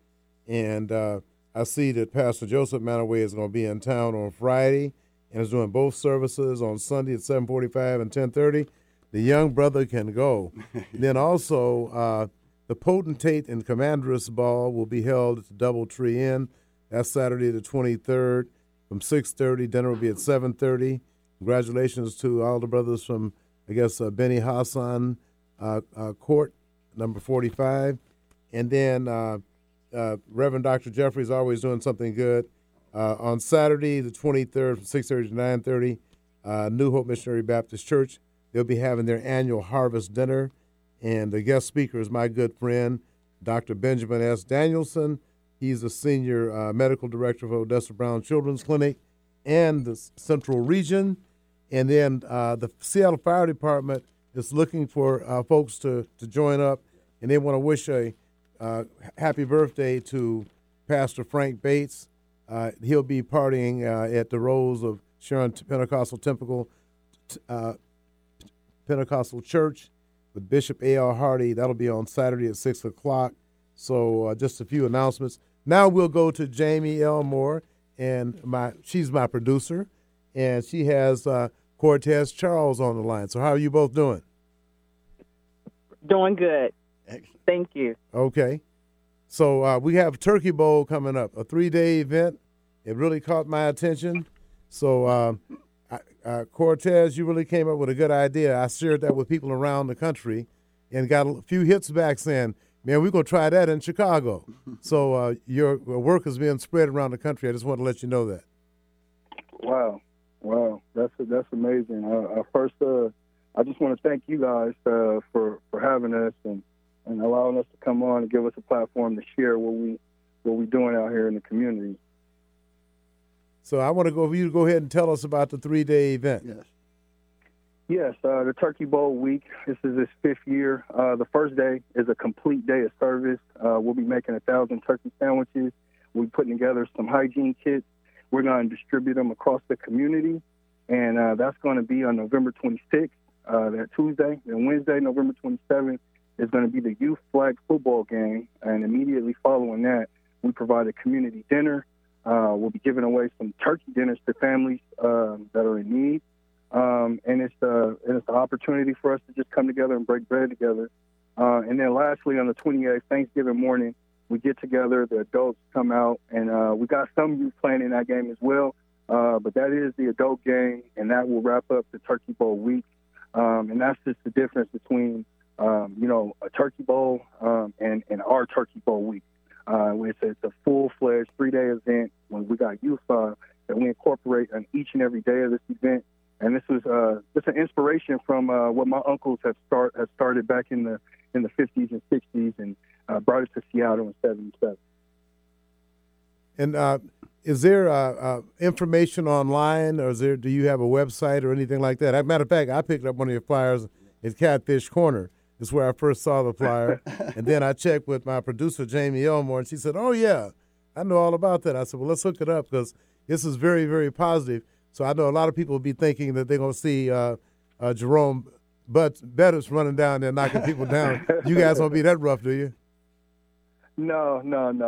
And uh, I see that Pastor Joseph Manaway is going to be in town on Friday and is doing both services on Sunday at 7:45 and 10:30. The young brother can go. then also, uh, the Potentate and Commanderess Ball will be held at the DoubleTree Inn. That's Saturday the 23rd from 6.30. Dinner will be at 7.30. Congratulations to all the brothers from, I guess, uh, Benny Hassan uh, uh, Court, number 45. And then uh, Reverend Dr. Jeffrey is always doing something good. Uh, on Saturday, the 23rd, from 6.30 to 9.30, uh, New Hope Missionary Baptist Church, they'll be having their annual harvest dinner. And the guest speaker is my good friend, Dr. Benjamin S. Danielson. He's the senior uh, medical director of Odessa Brown Children's Clinic and the Central Region. And then uh, the Seattle Fire Department is looking for uh, folks to, to join up, and they want to wish a uh, happy birthday to Pastor Frank Bates. Uh, he'll be partying uh, at the Rose of Sharon Pentecostal Temple, uh, Pentecostal Church with Bishop A.L. Hardy. That'll be on Saturday at 6 o'clock. So uh, just a few announcements. Now we'll go to Jamie Elmore, and my she's my producer, and she has uh, Cortez Charles on the line. So how are you both doing? Doing good. Thank you. Okay. So uh, we have Turkey Bowl coming up, a three-day event. It really caught my attention. So uh, uh, Cortez, you really came up with a good idea. I shared that with people around the country, and got a few hits back saying, "Man, we're gonna try that in Chicago." so uh, your work is being spread around the country. I just want to let you know that. Wow, wow, that's that's amazing. Uh, first, uh, I just want to thank you guys uh, for for having us and and allowing us to come on and give us a platform to share what we what we're doing out here in the community. So I want to go for you to go ahead and tell us about the three day event. Yes. Yes, uh, the Turkey Bowl week. This is its fifth year. Uh, the first day is a complete day of service. Uh, we'll be making a thousand turkey sandwiches. We're putting together some hygiene kits. We're going to distribute them across the community, and uh, that's going to be on November 26th, uh, that Tuesday. And Wednesday, November 27th, is going to be the youth flag football game. And immediately following that, we provide a community dinner. Uh, we'll be giving away some turkey dinners to families um, that are in need. Um, and it's uh, and it's an opportunity for us to just come together and break bread together. Uh, and then lastly, on the 28th, Thanksgiving morning, we get together. The adults come out, and uh, we got some youth playing in that game as well. Uh, but that is the adult game, and that will wrap up the Turkey Bowl week. Um, and that's just the difference between, um, you know, a Turkey Bowl um, and and our Turkey Bowl week. Uh, it's, a, it's a full-fledged three-day event when we got youth uh, that we incorporate on each and every day of this event. And this was uh, just an inspiration from uh, what my uncles have start have started back in the in the 50s and 60s, and uh, brought it to Seattle in '77. And uh, is there uh, uh, information online, or is there? Do you have a website or anything like that? As a matter of fact, I picked up one of your flyers at Catfish Corner. Is where I first saw the flyer, and then I checked with my producer Jamie Elmore, and she said, "Oh yeah, I know all about that." I said, "Well, let's hook it up because this is very, very positive." So I know a lot of people will be thinking that they're going to see uh, uh, Jerome but Bettis running down there knocking people down. You guys won't be that rough, do you? No, no, no.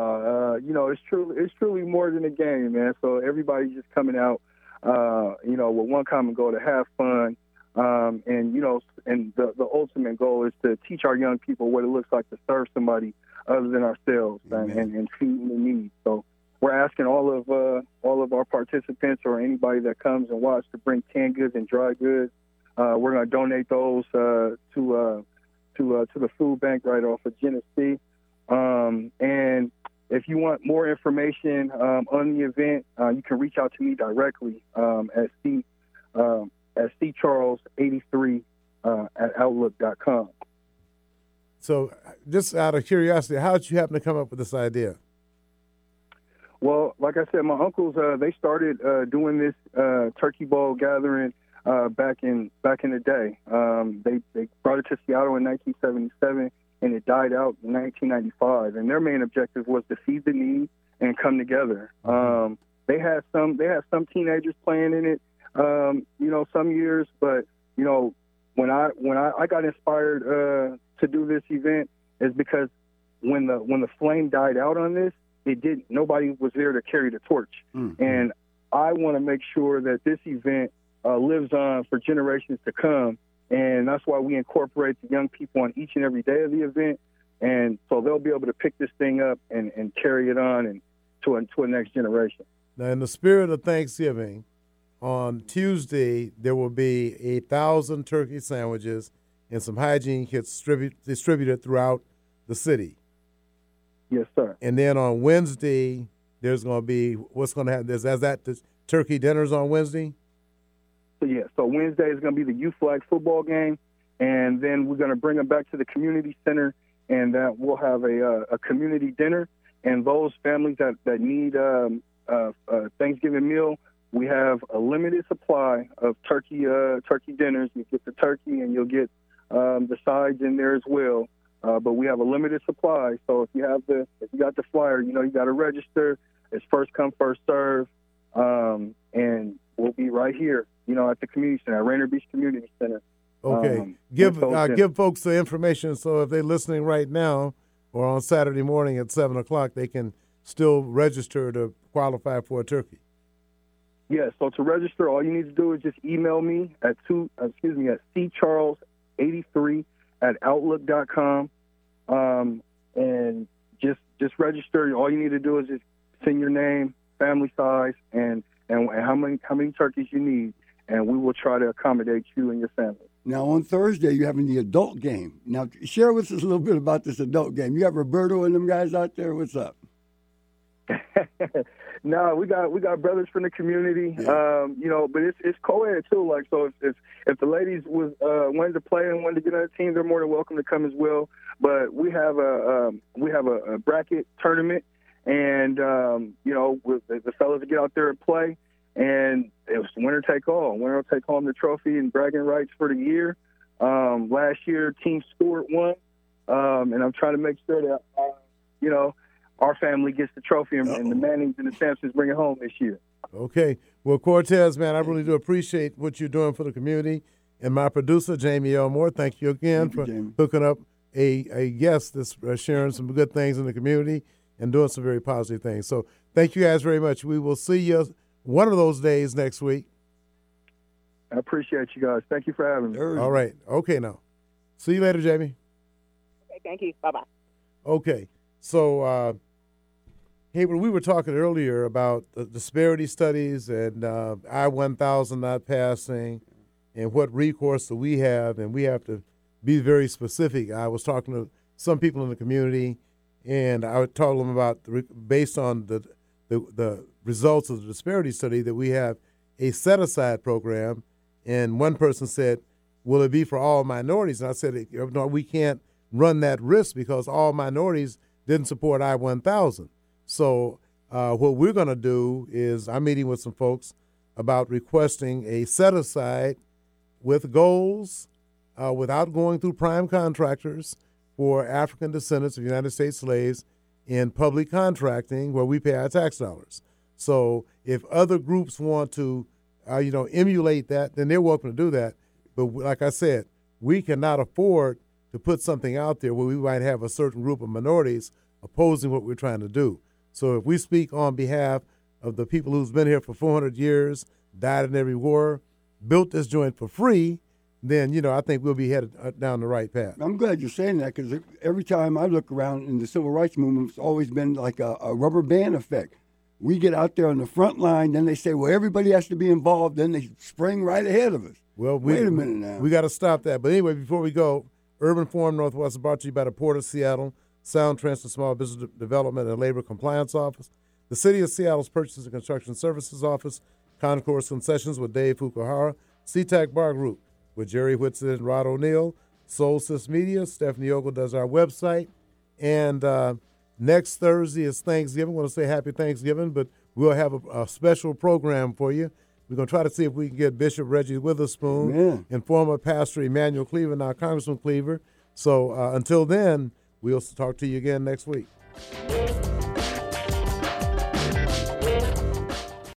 Uh, you know, it's truly it's truly more than a game, man. So everybody's just coming out, uh, you know, with one common goal to have fun, um, and you know, and the the ultimate goal is to teach our young people what it looks like to serve somebody other than ourselves and, and, and feed the needs. So we're asking all of uh, all of our participants or anybody that comes and watch to bring canned goods and dry goods. Uh, we're going to donate those uh, to uh, to uh, to the food bank right off of Genesee. Um, and if you want more information um, on the event, uh, you can reach out to me directly um, at c um, at ccharles83 uh, at outlook.com. So, just out of curiosity, how did you happen to come up with this idea? Well, like I said, my uncles uh, they started uh, doing this uh, turkey ball gathering uh, back in back in the day. Um, they they brought it to Seattle in 1977, and it died out in 1995. And their main objective was to feed the need and come together. Um, they had some they had some teenagers playing in it, um, you know, some years. But you know, when I when I, I got inspired uh, to do this event is because when the when the flame died out on this, it didn't. Nobody was there to carry the torch, Mm-hmm. and I want to make sure that this event uh, lives on for generations to come. And that's why we incorporate the young people on each and every day of the event and so they'll be able to pick this thing up and, and carry it on and to a, to a next generation. Now, in the spirit of Thanksgiving, on Tuesday there will be a thousand turkey sandwiches and some hygiene kits distribu- distributed throughout the city. Yes, sir. And then on Wednesday, there's going to be what's going to happen. Is that the turkey dinners on Wednesday? So yeah, so Wednesday is going to be the U flag football game, and then we're going to bring them back to the community center, and that we'll have a uh, a community dinner. And those families that that need um, uh, uh, Thanksgiving meal, we have a limited supply of turkey uh, turkey dinners. You get the turkey, and you'll get um, the sides in there as well. Uh, but we have a limited supply, so if you have the if you got the flyer, you know you got to register. It's first come first serve, um, and we'll be right here, you know, at the community center, at Rainier Beach Community Center. Okay, Um, give uh, give folks the information so if they're listening right now or on Saturday morning at seven o'clock, they can still register to qualify for a turkey. Yeah, so to register, all you need to do is just email me at two, excuse me, at ccharles83 at outlook.com, um, and just just register. All you need to do is just send your name, family size, and and how many how many turkeys you need, and we will try to accommodate you and your family. Now on Thursday you're having the adult game. Now share with us a little bit about this adult game. You have Roberto and them guys out there. What's up? no, we got we got brothers from the community, um, you know, but it's it's co-ed too. Like so, if if, if the ladies was uh, wanted to play and wanted to get on the team, they're more than welcome to come as well. But we have a um, we have a, a bracket tournament, and um, you know, with the, the fellas to get out there and play, and it was winner take all. Winner will take home the trophy and bragging rights for the year. Um, last year, Team Stewart won, um, and I'm trying to make sure that uh, you know our family gets the trophy and, and the Mannings and the Sampsons bring it home this year. Okay. Well, Cortez, man, I really do appreciate what you're doing for the community. And my producer, Jamie Elmore, thank you again Thank you, for Jamie. hooking up a, a guest that's uh, sharing some good things in the community and doing some very positive things. So thank you guys very much. We will see you one of those days next week. I appreciate you guys. Thank you for having me. All right. Okay, now. See you later, Jamie. Okay, thank you. Bye bye. Okay. So, uh, we were talking earlier about the disparity studies and uh, I 1000 not passing and what recourse do we have, and we have to be very specific. I was talking to some people in the community, and I told them about, the, based on the, the, the results of the disparity study, that we have a set aside program. And one person said, Will it be for all minorities? And I said, No, we can't run that risk because all minorities didn't support I 1000. So, uh, what we're going to do is I'm meeting with some folks about requesting a set aside with goals uh, without going through prime contractors for African descendants of United States slaves in public contracting where we pay our tax dollars. So, if other groups want to, uh, you know, emulate that, then they're welcome to do that. But like I said, we cannot afford to put something out there where we might have a certain group of minorities opposing what we're trying to do. So if we speak on behalf of the people who's been here for 400 years, died in every war, built this joint for free, then you know I think we'll be headed uh, down the right path. I'm glad you're saying that because every time I look around in the civil rights movement, it's always been like a, a rubber band effect. We get out there on the front line, then they say, well, everybody has to be involved. Then they spring right ahead of us. Well, we, Wait a minute now. We got to stop that. But anyway, before we go, Urban Forum Northwest is brought to you by the Port of Seattle, Sound Transit Small Business De- Development and Labor Compliance Office, the City of Seattle's Purchase and Construction Services Office, Concourse Concessions with Dave Fukuhara, SeaTac Bar Group with Jerry Whitson and Rod O'Neill, Solstice Media, Stephanie Ogle does our website, and uh, next Thursday is Thanksgiving. I want to say Happy Thanksgiving, but we'll have a, a special program for you. We're going to try to see if we can get Bishop Reggie Witherspoon Amen. and former Pastor Emanuel Cleaver, now Congressman Cleaver. So uh, until then, we'll talk to you again next week.